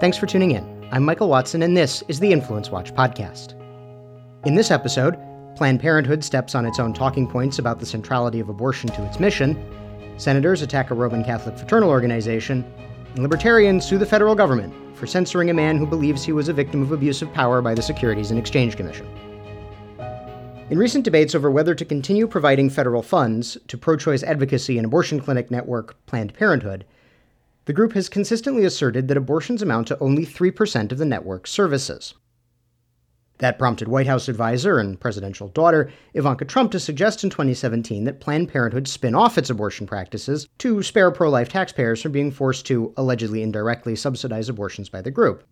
Thanks for tuning in. I'm Michael Watson, and this is the Influence Watch podcast. In this episode, Planned Parenthood steps on its own talking points about the centrality of abortion to its mission, senators attack a Roman Catholic fraternal organization, and libertarians sue the federal government for censoring a man who believes he was a victim of abuse of power by the Securities and Exchange Commission. In recent debates over whether to continue providing federal funds to pro choice advocacy and abortion clinic network Planned Parenthood, the group has consistently asserted that abortions amount to only 3% of the network's services. That prompted White House advisor and presidential daughter Ivanka Trump to suggest in 2017 that Planned Parenthood spin off its abortion practices to spare pro life taxpayers from being forced to allegedly indirectly subsidize abortions by the group.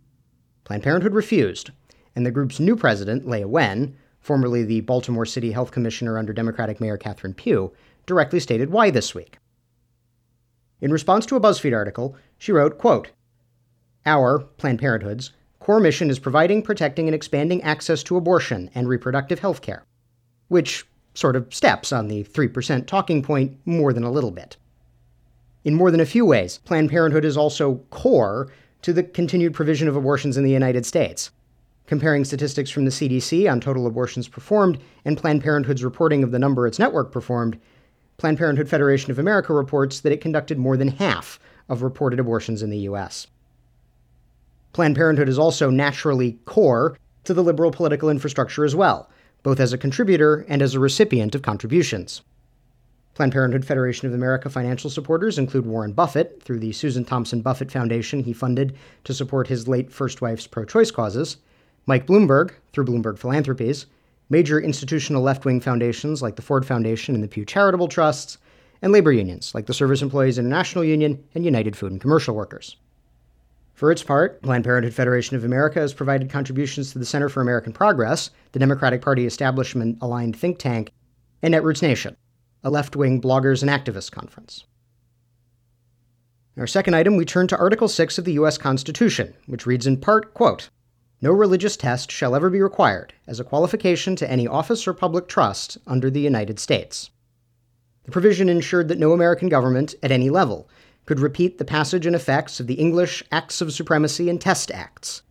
Planned Parenthood refused, and the group's new president, Leana Wen, formerly the Baltimore City Health Commissioner under Democratic Mayor Catherine Pugh, directly stated why this week. In response to a BuzzFeed article, she wrote, quote, Our, Planned Parenthood's, core mission is providing, protecting, and expanding access to abortion and reproductive health care, which sort of steps on the 3% talking point more than a little bit. In more than a few ways, Planned Parenthood is also core to the continued provision of abortions in the United States. Comparing statistics from the CDC on total abortions performed and Planned Parenthood's reporting of the number its network performed, Planned Parenthood Federation of America reports that it conducted more than half of reported abortions in the U.S. Planned Parenthood is also naturally core to the liberal political infrastructure as well, both as a contributor and as a recipient of contributions. Planned Parenthood Federation of America financial supporters include Warren Buffett through the Susan Thompson Buffett Foundation he funded to support his late first wife's pro choice causes, Mike Bloomberg through Bloomberg Philanthropies, major institutional left wing foundations like the Ford Foundation and the Pew Charitable Trusts, and labor unions like the Service Employees International Union and United Food and Commercial Workers. For its part, Planned Parenthood Federation of America has provided contributions to the Center for American Progress, the Democratic Party establishment aligned think tank, and Netroots Nation, a left wing bloggers and activists conference. In our second item, we turn to Article 6 of the U.S. Constitution, which reads in part, quote, no religious test shall ever be required as a qualification to any office or public trust under the United States. The provision ensured that no American government, at any level, could repeat the passage and effects of the English Acts of Supremacy and Test Acts,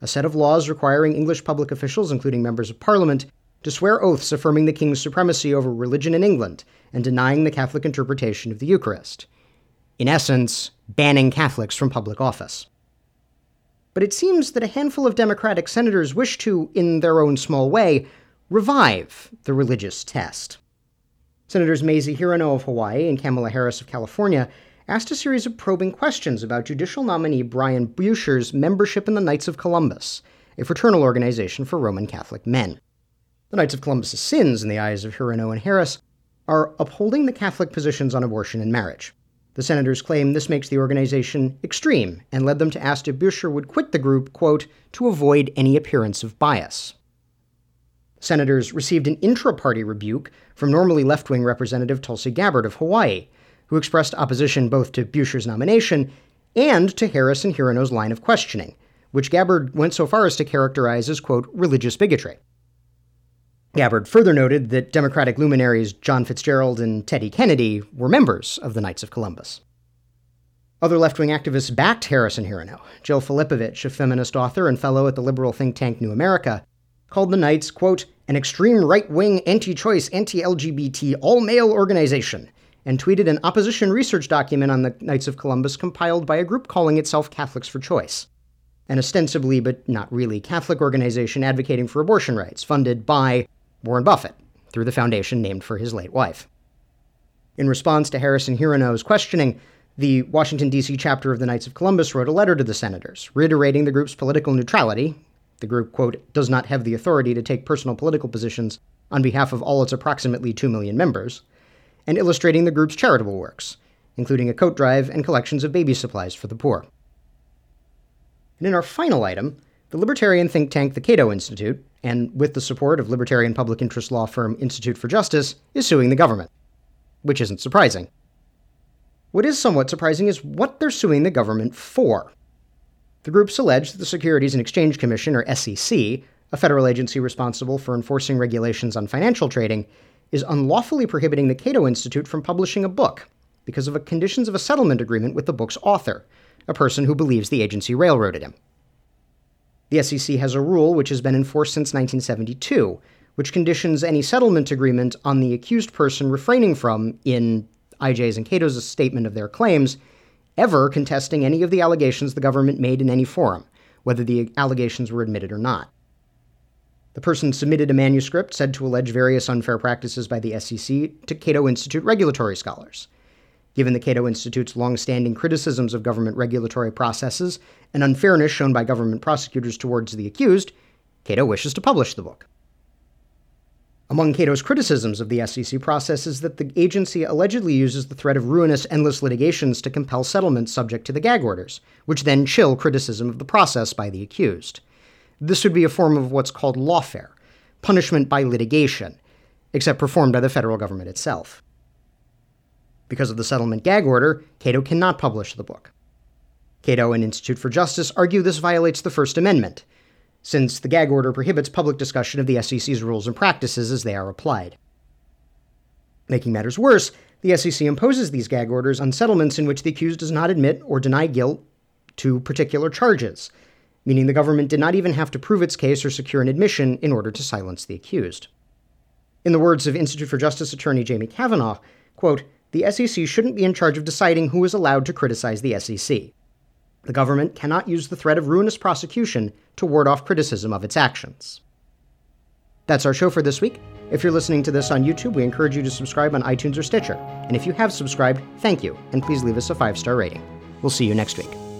a set of laws requiring English public officials, including members of Parliament, to swear oaths affirming the King's supremacy over religion in England and denying the Catholic interpretation of the Eucharist. In essence, banning Catholics from public office but it seems that a handful of Democratic senators wish to, in their own small way, revive the religious test. Senators Mazie Hirono of Hawaii and Kamala Harris of California asked a series of probing questions about judicial nominee Brian Buescher's membership in the Knights of Columbus, a fraternal organization for Roman Catholic men. The Knights of Columbus's sins, in the eyes of Hirono and Harris, are upholding the Catholic positions on abortion and marriage. The senators claim this makes the organization extreme and led them to ask if Buescher would quit the group, quote, to avoid any appearance of bias. Senators received an intra party rebuke from normally left wing Representative Tulsi Gabbard of Hawaii, who expressed opposition both to Buescher's nomination and to Harris and Hirono's line of questioning, which Gabbard went so far as to characterize as, quote, religious bigotry. Gabbard further noted that Democratic luminaries John Fitzgerald and Teddy Kennedy were members of the Knights of Columbus. Other left wing activists backed Harris and Hirono. Jill Filipovich, a feminist author and fellow at the liberal think tank New America, called the Knights, quote, an extreme right wing, anti choice, anti LGBT, all male organization, and tweeted an opposition research document on the Knights of Columbus compiled by a group calling itself Catholics for Choice, an ostensibly but not really Catholic organization advocating for abortion rights, funded by Warren Buffett, through the foundation named for his late wife. In response to Harris and Hirono's questioning, the Washington, D.C. chapter of the Knights of Columbus wrote a letter to the senators, reiterating the group's political neutrality. The group, quote, does not have the authority to take personal political positions on behalf of all its approximately 2 million members, and illustrating the group's charitable works, including a coat drive and collections of baby supplies for the poor. And in our final item, the libertarian think tank the Cato Institute, and with the support of libertarian public interest law firm Institute for Justice, is suing the government. Which isn't surprising. What is somewhat surprising is what they're suing the government for. The groups allege that the Securities and Exchange Commission, or SEC, a federal agency responsible for enforcing regulations on financial trading, is unlawfully prohibiting the Cato Institute from publishing a book because of a conditions of a settlement agreement with the book's author, a person who believes the agency railroaded him. The SEC has a rule which has been enforced since 1972, which conditions any settlement agreement on the accused person refraining from, in IJ's and Cato's statement of their claims, ever contesting any of the allegations the government made in any forum, whether the allegations were admitted or not. The person submitted a manuscript said to allege various unfair practices by the SEC to Cato Institute regulatory scholars. Given the Cato Institute's long-standing criticisms of government regulatory processes and unfairness shown by government prosecutors towards the accused, Cato wishes to publish the book. Among Cato's criticisms of the SEC process is that the agency allegedly uses the threat of ruinous endless litigations to compel settlements subject to the gag orders, which then chill criticism of the process by the accused. This would be a form of what's called lawfare, punishment by litigation, except performed by the federal government itself. Because of the settlement gag order, Cato cannot publish the book. Cato and Institute for Justice argue this violates the First Amendment, since the gag order prohibits public discussion of the SEC's rules and practices as they are applied. Making matters worse, the SEC imposes these gag orders on settlements in which the accused does not admit or deny guilt to particular charges, meaning the government did not even have to prove its case or secure an admission in order to silence the accused. In the words of Institute for Justice attorney Jaimie Cavanaugh, quote, the SEC shouldn't be in charge of deciding who is allowed to criticize the SEC. The government cannot use the threat of ruinous prosecution to ward off criticism of its actions. That's our show for this week. If you're listening to this on YouTube, we encourage you to subscribe on iTunes or Stitcher. And if you have subscribed, thank you, and please leave us a five star rating. We'll see you next week.